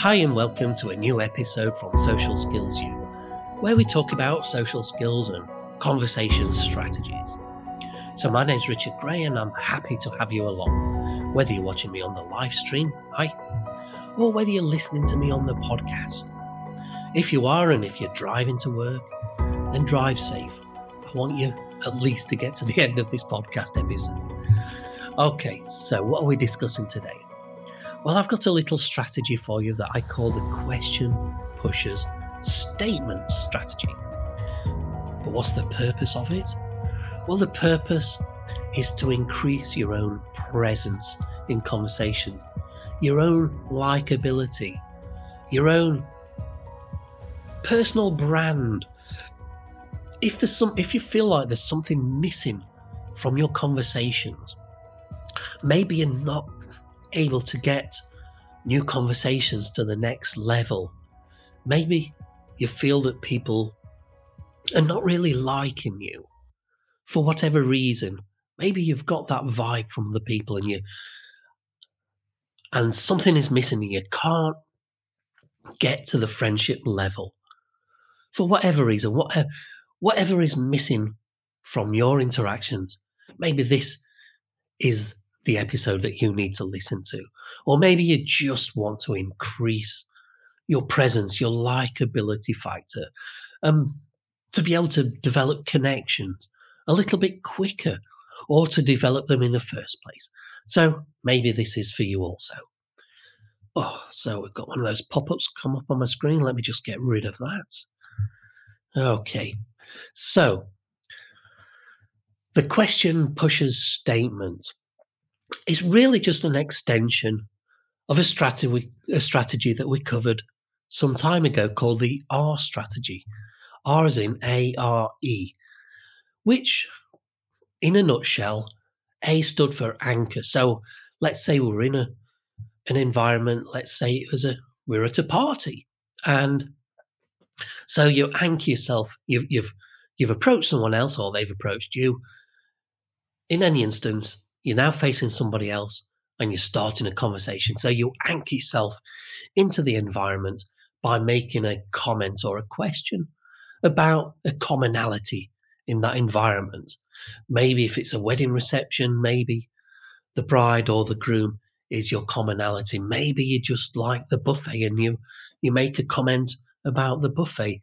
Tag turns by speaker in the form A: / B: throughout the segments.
A: Hi, and welcome to a new episode from Social Skills U, where we talk about social skills and conversation strategies. So, my name's Richard Gray, and I'm happy to have you along, whether you're watching me on the live stream, hi, or whether you're listening to me on the podcast. If you are, and if you're driving to work, then drive safe. I want you at least to get to the end of this podcast episode. Okay, so what are we discussing today? Well, I've got a little strategy for you that I call the question pushes statement strategy. But what's the purpose of it? Well, the purpose is to increase your own presence in conversations, your own likability, your own personal brand. If there's some if you feel like there's something missing from your conversations, maybe you're not able to get new conversations to the next level. Maybe you feel that people are not really liking you for whatever reason. Maybe you've got that vibe from the people and you and something is missing and you can't get to the friendship level for whatever reason, whatever, uh, whatever is missing from your interactions. Maybe this is the episode that you need to listen to. Or maybe you just want to increase your presence, your likability factor, um, to be able to develop connections a little bit quicker or to develop them in the first place. So maybe this is for you also. Oh, so we've got one of those pop ups come up on my screen. Let me just get rid of that. Okay. So the question pushes statement is really just an extension of a strategy, a strategy that we covered some time ago called the R strategy. R is in A R E, which, in a nutshell, A stood for anchor. So let's say we're in a an environment. Let's say it was a we're at a party, and so you anchor yourself. You've you've you've approached someone else, or they've approached you. In any instance, you're now facing somebody else and you're starting a conversation. So you anchor yourself into the environment by making a comment or a question about a commonality in that environment. Maybe if it's a wedding reception, maybe the bride or the groom is your commonality. Maybe you just like the buffet and you you make a comment about the buffet.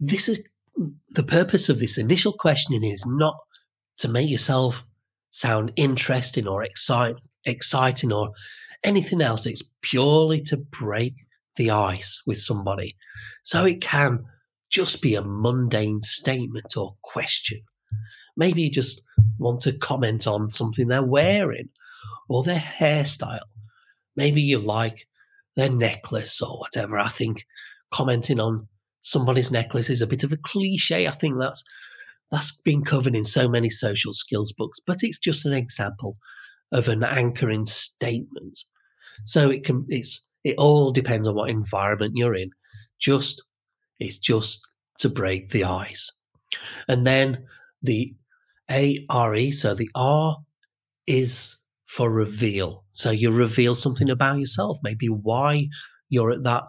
A: This is the purpose of this initial questioning is not to make yourself sound interesting or excite, exciting or anything else. It's purely to break the ice with somebody. So it can just be a mundane statement or question. Maybe you just want to comment on something they're wearing or their hairstyle. Maybe you like their necklace or whatever. I think commenting on somebody's necklace is a bit of a cliche. I think that's that's been covered in so many social skills books, but it's just an example of an anchoring statement. So it can it's it all depends on what environment you're in. Just it's just to break the ice. And then the A R E, so the R is for reveal. So you reveal something about yourself, maybe why you're at that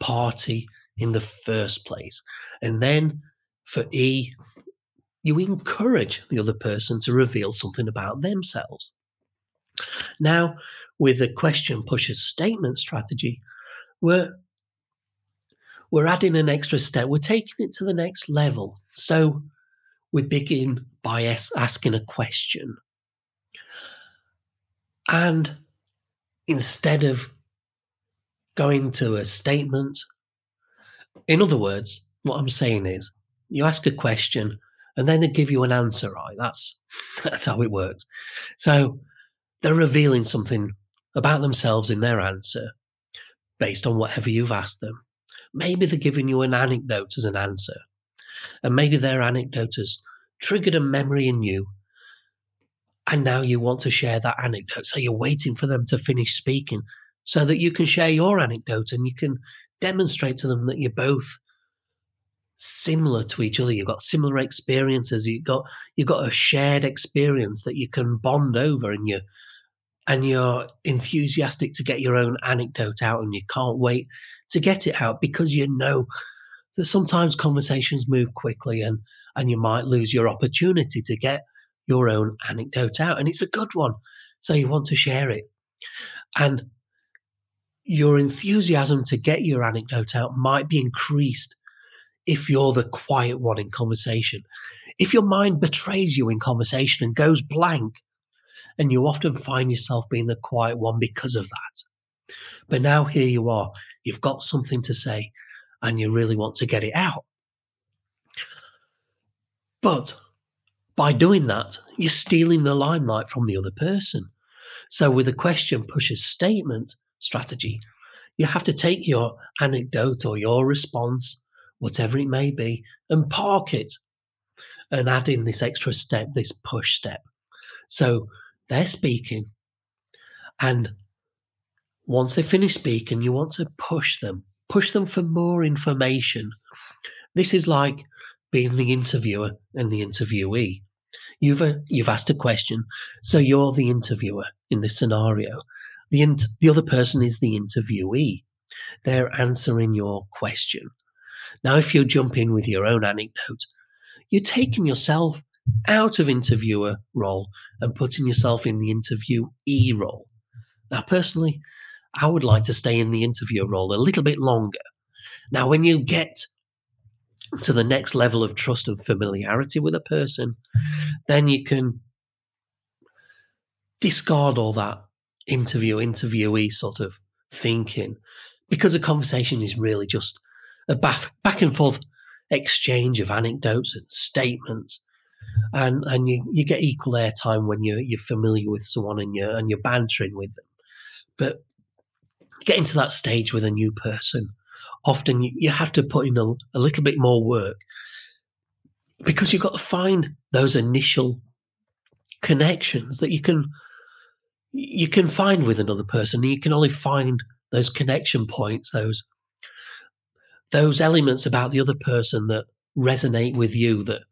A: party in the first place. And then for E, you encourage the other person to reveal something about themselves. Now, with the question pushes statement strategy, we're we're adding an extra step. We're taking it to the next level. So we begin by asking a question. And instead of going to a statement, in other words, what I'm saying is you ask a question and then they give you an answer, right? That's that's how it works. So they're revealing something about themselves in their answer based on whatever you've asked them. Maybe they're giving you an anecdote as an answer. And maybe their anecdote has triggered a memory in you. And now you want to share that anecdote. So you're waiting for them to finish speaking so that you can share your anecdote and you can demonstrate to them that you're both similar to each other. You've got similar experiences. You've got you've got a shared experience that you can bond over, and you and you're enthusiastic to get your own anecdote out and you can't wait to get it out because you know that sometimes conversations move quickly and and you might lose your opportunity to get your own anecdote out and it's a good one so you want to share it and your enthusiasm to get your anecdote out might be increased if you're the quiet one in conversation if your mind betrays you in conversation and goes blank and you often find yourself being the quiet one because of that. But now here you are, you've got something to say and you really want to get it out. But by doing that, you're stealing the limelight from the other person. So, with a question pushes statement strategy, you have to take your anecdote or your response, whatever it may be, and park it and add in this extra step, this push step. So, they're speaking. And once they finish speaking, you want to push them, push them for more information. This is like being the interviewer and the interviewee. You've uh, you've asked a question, so you're the interviewer in this scenario. The in- the other person is the interviewee. They're answering your question. Now, if you jump in with your own anecdote, you're taking yourself out of interviewer role and putting yourself in the interviewee role. Now, personally, I would like to stay in the interviewer role a little bit longer. Now, when you get to the next level of trust and familiarity with a person, then you can discard all that interview, interviewee sort of thinking because a conversation is really just a back, back and forth exchange of anecdotes and statements and and you, you get equal airtime when you're you're familiar with someone and you're and you're bantering with them. But getting to that stage with a new person, often you, you have to put in a, a little bit more work because you've got to find those initial connections that you can you can find with another person. You can only find those connection points, those those elements about the other person that resonate with you that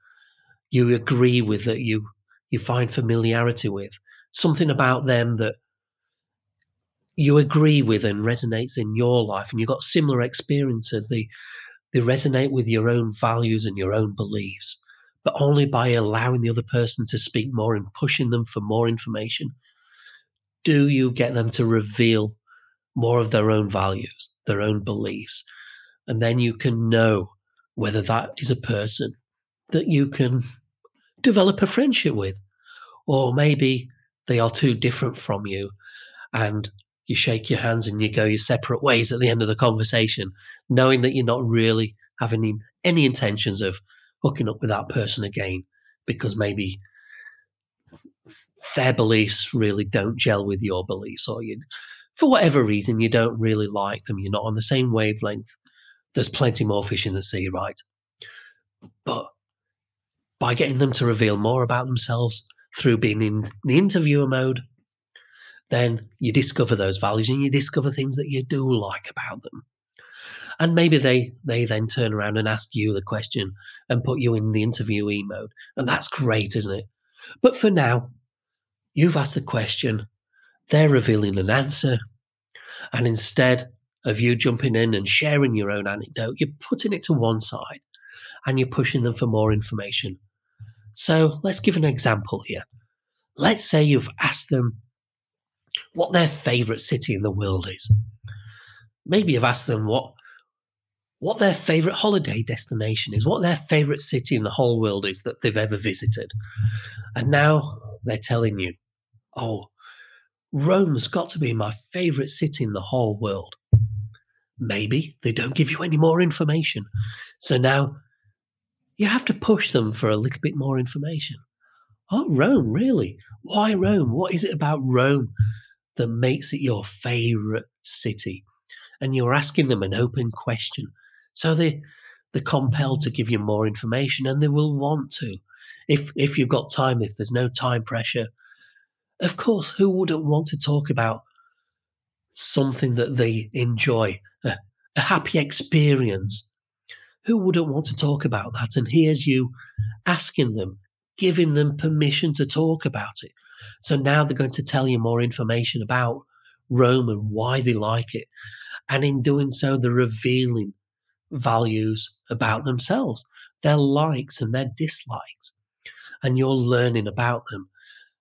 A: you agree with, that you you find familiarity with, something about them that you agree with and resonates in your life, and you've got similar experiences. They they resonate with your own values and your own beliefs, but only by allowing the other person to speak more and pushing them for more information. Do you get them to reveal more of their own values, their own beliefs? And then you can know whether that is a person that you can develop a friendship with. Or maybe they are too different from you and you shake your hands and you go your separate ways at the end of the conversation, knowing that you're not really having any, intentions of hooking up with that person again because maybe their beliefs really don't gel with your beliefs or you for whatever reason you don't really like them you're not on the same wavelength there's plenty more fish in the sea right but by getting them to reveal more about themselves through being in the interviewer mode, then you discover those values and you discover things that you do like about them. And maybe they they then turn around and ask you the question and put you in the interviewee mode. And that's great, isn't it? But for now, you've asked the question, they're revealing an answer. And instead of you jumping in and sharing your own anecdote, you're putting it to one side and you're pushing them for more information so let's give an example here. Let's say you've asked them what their favorite city in the world is. Maybe you've asked them what what their favorite holiday destination is, what their favorite city in the whole world is that they've ever visited. And now they're telling you, "Oh, Rome's got to be my favorite city in the whole world." Maybe they don't give you any more information. So now you have to push them for a little bit more information. Oh, Rome, really? Why Rome? What is it about Rome that makes it your favorite city? And you're asking them an open question. So they, they're compelled to give you more information and they will want to. If, if you've got time, if there's no time pressure, of course, who wouldn't want to talk about something that they enjoy, a, happy experience, who wouldn't want to talk about that? And here's you asking them, giving them permission to talk about it. So now they're going to tell you more information about Rome and why they like it. And in doing so, they're revealing values about themselves, their likes and their dislikes. And you're learning about them.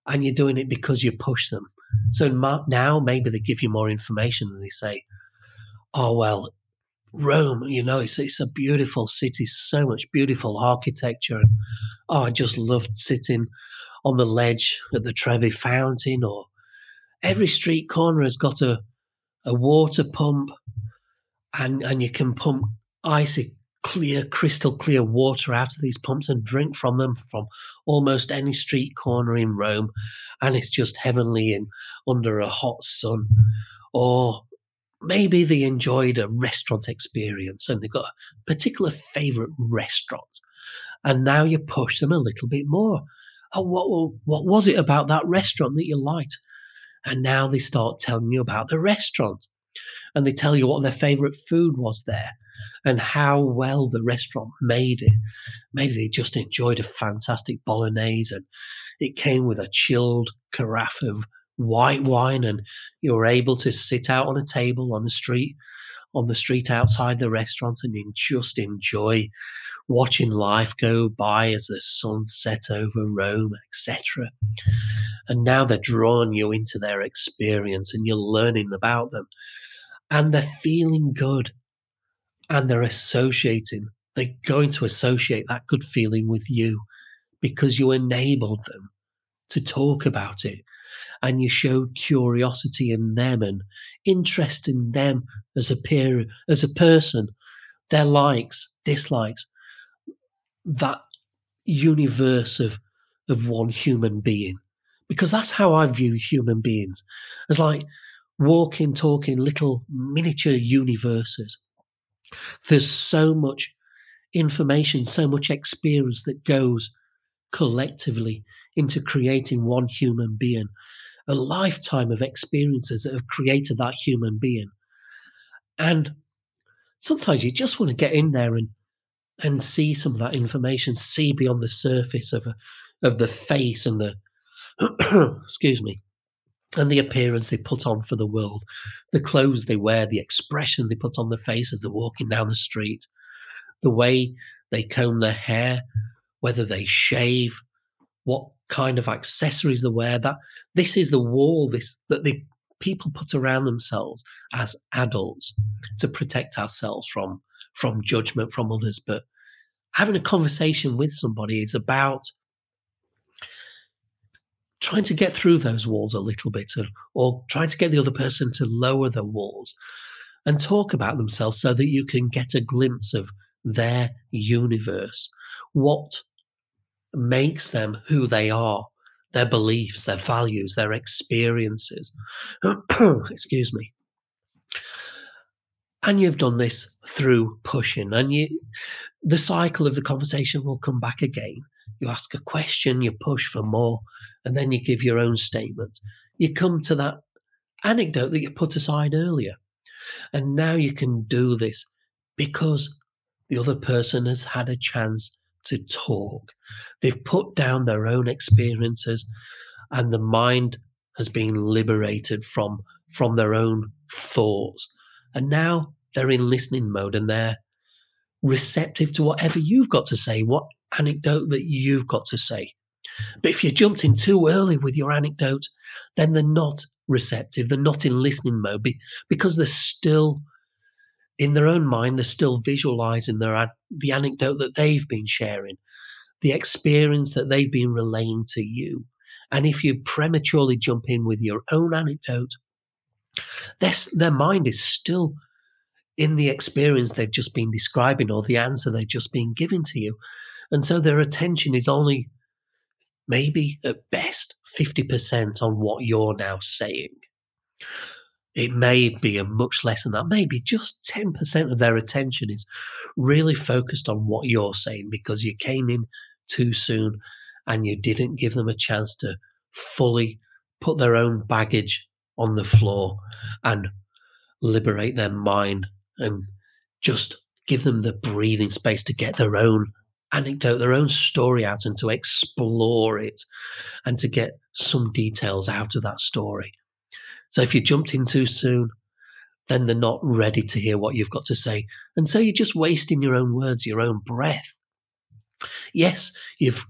A: And you're doing it because you push them. So now maybe they give you more information and they say, oh, well, Rome, you know, it's, it's a beautiful city, so much beautiful architecture. And, oh, I just loved sitting on the ledge at the Trevi Fountain, or every street corner has got a, a water pump, and, and you can pump icy, clear, crystal clear water out of these pumps and drink from them from almost any street corner in Rome. And it's just heavenly in under a hot sun. Or maybe they enjoyed a restaurant experience and they've got a particular favorite restaurant. And now you push them a little bit more. Oh, what, what was it about that restaurant that you liked? And now they start telling you about the restaurant. And they tell you what their favorite food was there and how well the restaurant made it. Maybe they just enjoyed a fantastic bolognese and it came with a chilled carafe of white wine and you're able to sit out on a table on the street on the street outside the restaurant and just enjoy watching life go by as the sun set over Rome, etc. And now they're drawing you into their experience and you're learning about them. And they're feeling good and they're associating. They're going to associate that good feeling with you because you enabled them to talk about it and you showed curiosity in them and interest in them as a peer, as a person, their likes, dislikes, that universe of of one human being. Because that's how I view human beings. As like walking, talking little miniature universes. There's so much information, so much experience that goes collectively into creating one human being a lifetime of experiences that have created that human being. And sometimes you just want to get in there and and see some of that information, see beyond the surface of a, of the face and the excuse me, and the appearance they put on for the world, the clothes they wear, the expression they put on the face as they're walking down the street, the way they comb their hair, whether they shave, what kind of accessories they wear. That this is the wall this that the people put around themselves as adults to protect ourselves from from judgment from others. But having a conversation with somebody is about trying to get through those walls a little bit or, or trying to get the other person to lower the walls and talk about themselves so that you can get a glimpse of their universe, what makes them who they are, their beliefs, their values, their experiences. Excuse me. And you've done this through pushing, and you, the cycle of the conversation will come back again. You ask a question, you push for more, and then you give your own statement. You come to that anecdote that you put aside earlier. And now you can do this because the other person has had a chance to talk. They've put down their own experiences, and the mind has been liberated from from their own thoughts. And now they're in listening mode and they're receptive to whatever you've got to say, what anecdote that you've got to say. But if you jumped in too early with your anecdote, then they're not receptive. They're not in listening mode because they're still in their own mind, they're still visualizing their the anecdote that they've been sharing, the experience that they've been relaying to you. And if you prematurely jump in with your own anecdote, their, their mind is still in the experience they've just been describing or the answer they've just been giving to you. And so their attention is only maybe at best 50% on what you're now saying. It may be a much less than that. Maybe just 10% of their attention is really focused on what you're saying because you came in too soon and you didn't give them a chance to fully put their own baggage on the floor and liberate their mind and just give them the breathing space to get their own anecdote, their own story out and to explore it and to get some details out of that story. So if you jumped in too soon, then they're not ready to hear what you've got to say. And so you're just wasting your own words, your own breath. Yes, you've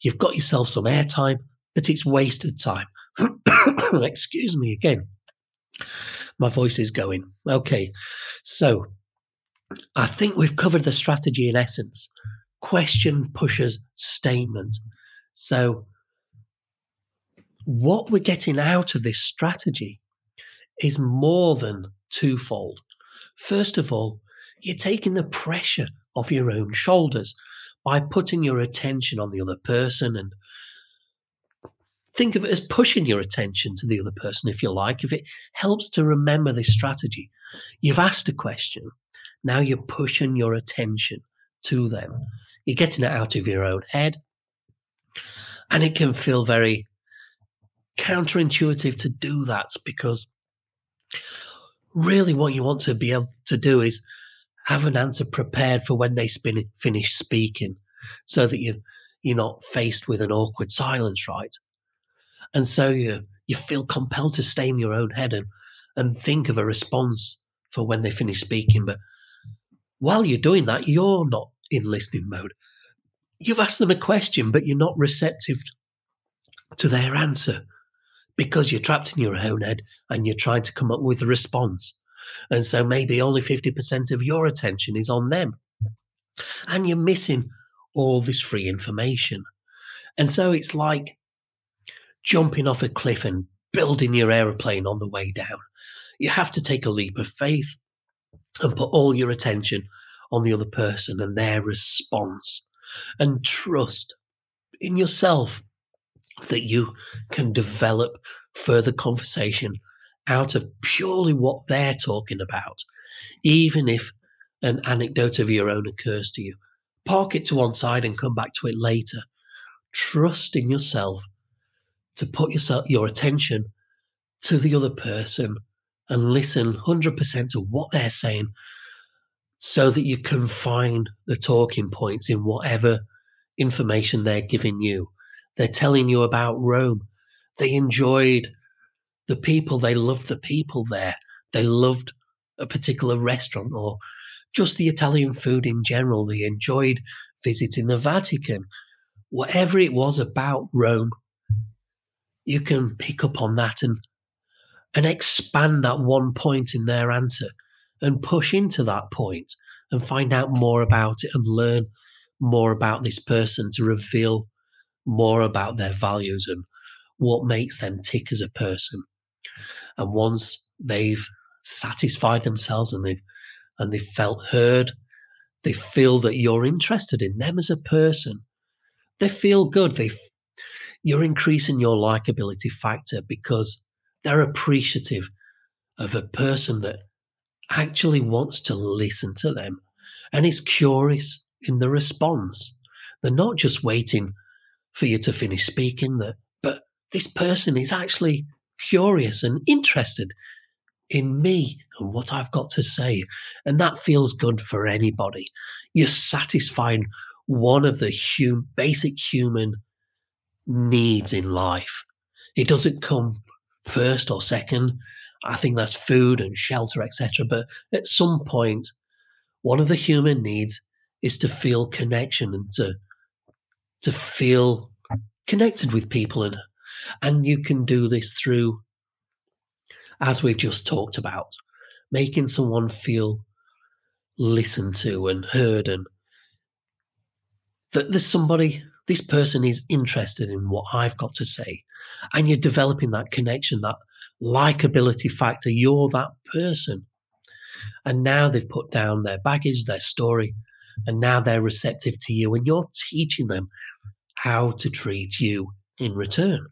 A: you've got yourself some airtime, but it's wasted time. Excuse me again. My voice is going. Okay. So I think we've covered the strategy in essence. Question pushes statement. So what we're getting out of this strategy is more than twofold. First of all, you're taking the pressure off your own shoulders by putting your attention on the other person and think of it as pushing your attention to the other person if you like if it helps to remember this strategy you've asked a question now you're pushing your attention to them you're getting it out of your own head and it can feel very counterintuitive to do that because really what you want to be able to do is have an answer prepared for when they spin, finish speaking so that you, you're not faced with an awkward silence, right? And so you, you feel compelled to stay in your own head and, and think of a response for when they finish speaking. But while you're doing that, you're not in listening mode. You've asked them a question, but you're not receptive to their answer because you're trapped in your own head and you're trying to come up with a response. And so maybe only 50% of your attention is on them. And you're missing all this free information. And so it's like jumping off a cliff and building your aeroplane on the way down. You have to take a leap of faith and put all your attention on the other person and their response and trust in yourself that you can develop further conversation out of purely what they're talking about, even if an anecdote of your own occurs to you. Park it to one side and come back to it later. Trust in yourself to put yourself your attention to the other person and listen 100% to what they're saying so that you can find the talking points in whatever information they're giving you they're telling you about Rome. They enjoyed the people. They loved the people there. They loved a particular restaurant or just the Italian food in general. They enjoyed visiting the Vatican. Whatever it was about Rome, you can pick up on that and and expand that one point in their answer and push into that point and find out more about it and learn more about this person to reveal more about their values and what makes them tick as a person. And once they've satisfied themselves and they've and they've felt heard, they feel that you're interested in them as a person. They feel good. They you're increasing your likability factor because they're appreciative of a person that actually wants to listen to them and is curious in the response. They're not just waiting for you to finish speaking that but this person is actually curious and interested in me and what I've got to say. And that feels good for anybody. You're satisfying one of the hum- basic human needs in life. It doesn't come first or second. I think that's food and shelter, etc. But at some point, one of the human needs is to feel connection and to to feel connected with people and and you can do this through as we've just talked about making someone feel listened to and heard and that there's somebody this person is interested in what I've got to say. And you're developing that connection that likability factor. You're that person. And now they've put down their baggage their story and now they're receptive to you and you're teaching them how to treat you in return.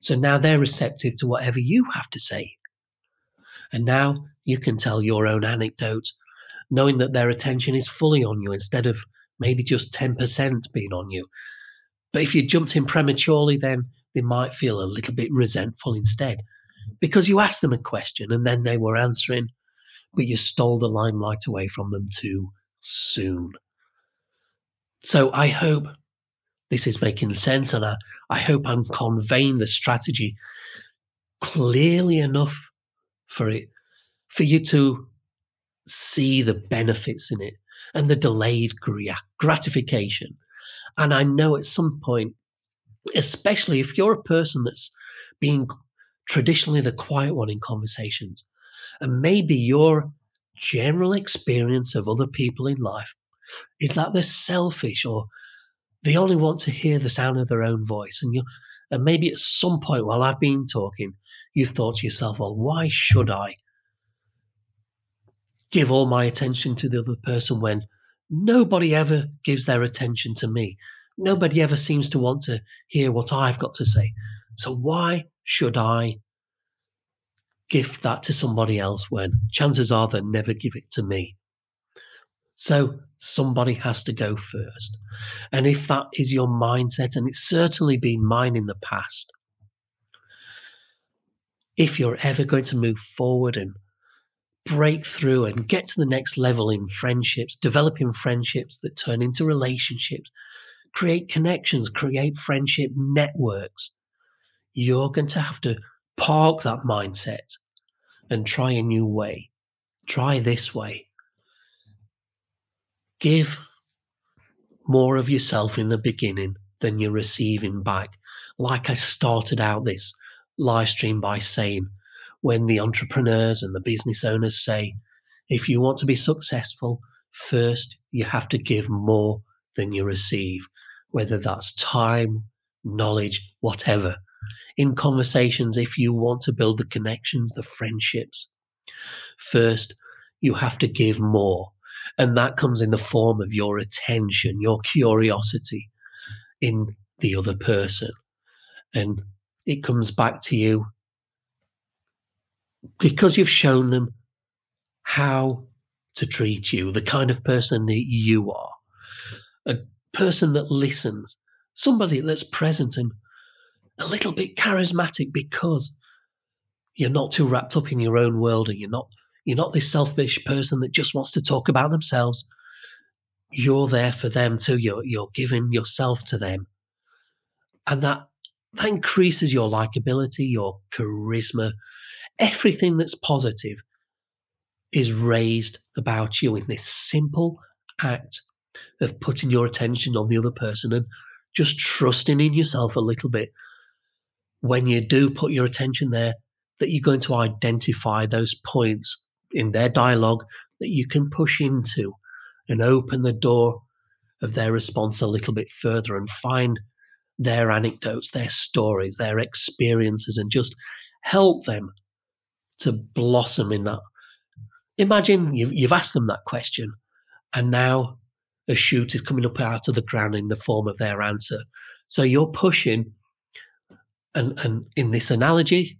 A: So now they're receptive to whatever you have to say. And now you can tell your own anecdote, knowing that their attention is fully on you instead of maybe just 10% being on you. But if you jumped in prematurely, then they might feel a little bit resentful instead because you asked them a question and then they were answering, but you stole the limelight away from them too soon. So I hope this is making sense and I, I hope I'm conveying the strategy clearly enough for it, for you to see the benefits in it and the delayed gratification. And I know at some point, especially if you're a person that's being traditionally the quiet one in conversations, and maybe your general experience of other people in life is that they're selfish or they only want to hear the sound of their own voice. And you and maybe at some point while I've been talking, you've thought to yourself, well, why should I give all my attention to the other person when nobody ever gives their attention to me? Nobody ever seems to want to hear what I've got to say. So why should I gift that to somebody else when chances are they'll never give it to me? So somebody has to go first. And if that is your mindset, and it's certainly been mine in the past, if you're ever going to move forward and break through and get to the next level in friendships, developing friendships that turn into relationships, create connections, create friendship networks, you're going to have to park that mindset and try a new way. Try this way. Give more of yourself in the beginning than you're receiving back. Like I started out this live stream by saying, when the entrepreneurs and the business owners say, if you want to be successful, first you have to give more than you receive, whether that's time, knowledge, whatever. In conversations, if you want to build the connections, the friendships, first you have to give more and that comes in the form of your attention, your curiosity in the other person. And it comes back to you because you've shown them how to treat you, the kind of person that you are, a person that listens, somebody that's present and a little bit charismatic because you're not too wrapped up in your own world and you're not you're not this selfish person that just wants to talk about themselves. You're there for them too. You're you're giving yourself to them. And that that increases your likability, your charisma, everything that's positive is raised about you in this simple act of putting your attention on the other person and just trusting in yourself a little bit. When you do put your attention there, that you're going to identify those points in their dialogue that you can push into and open the door of their response a little bit further and find their anecdotes, their stories, their experiences, and just help them to blossom in that. Imagine you've, you've asked them that question, and now a shoot is coming up out of the ground in the form of their answer. So you're pushing, and, and in this analogy,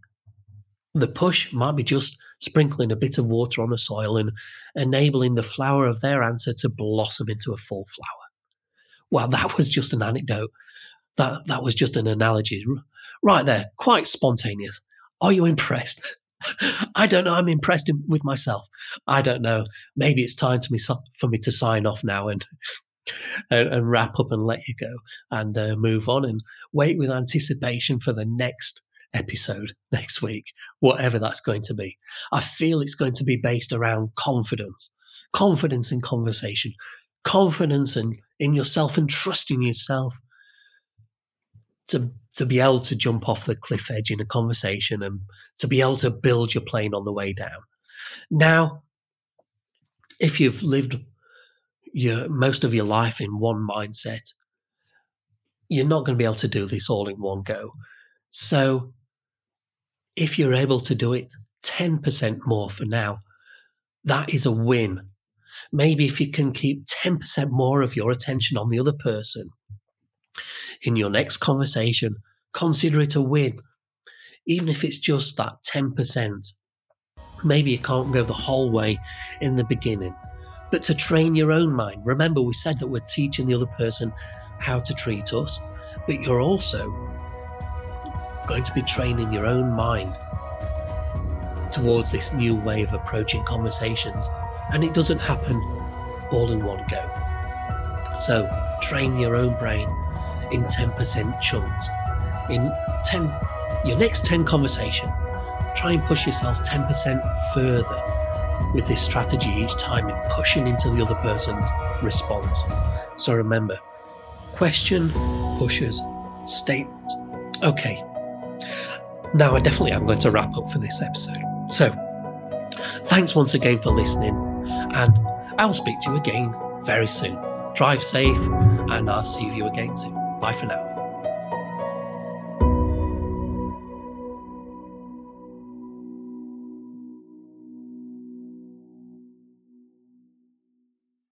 A: the push might be just sprinkling a bit of water on the soil and enabling the flower of their answer to blossom into a full flower. Well, that was just an anecdote. That that was just an analogy, right there, quite spontaneous. Are you impressed? I don't know. I'm impressed with myself. I don't know. Maybe it's time to me for me to sign off now and and, and wrap up and let you go and uh, move on and wait with anticipation for the next episode next week, whatever that's going to be. I feel it's going to be based around confidence, confidence in conversation, confidence in, in yourself and trusting yourself to, to be able to jump off the cliff edge in a conversation and to be able to build your plane on the way down. Now, if you've lived your most of your life in one mindset, you're not going to be able to do this all in one go. So if you're able to do it 10% more for now, that is a win. Maybe if you can keep 10% more of your attention on the other person in your next conversation, consider it a win. Even if it's just that 10%. Maybe you can't go the whole way in the beginning, but to train your own mind. Remember, we said that we're teaching the other person how to treat us, but you're also going to be training your own mind towards this new way of approaching conversations. And it doesn't happen all in one go. So train your own brain in 10% chunks. In 10, your next 10 conversations, try and push yourself 10% further with this strategy each time in pushing into the other person's response. So remember, question, pushes, statement. Okay. Now I definitely am going to wrap up for this episode. So thanks once again for listening, and I'll speak to you again very soon. Drive safe, and I'll see you again soon. Bye for now.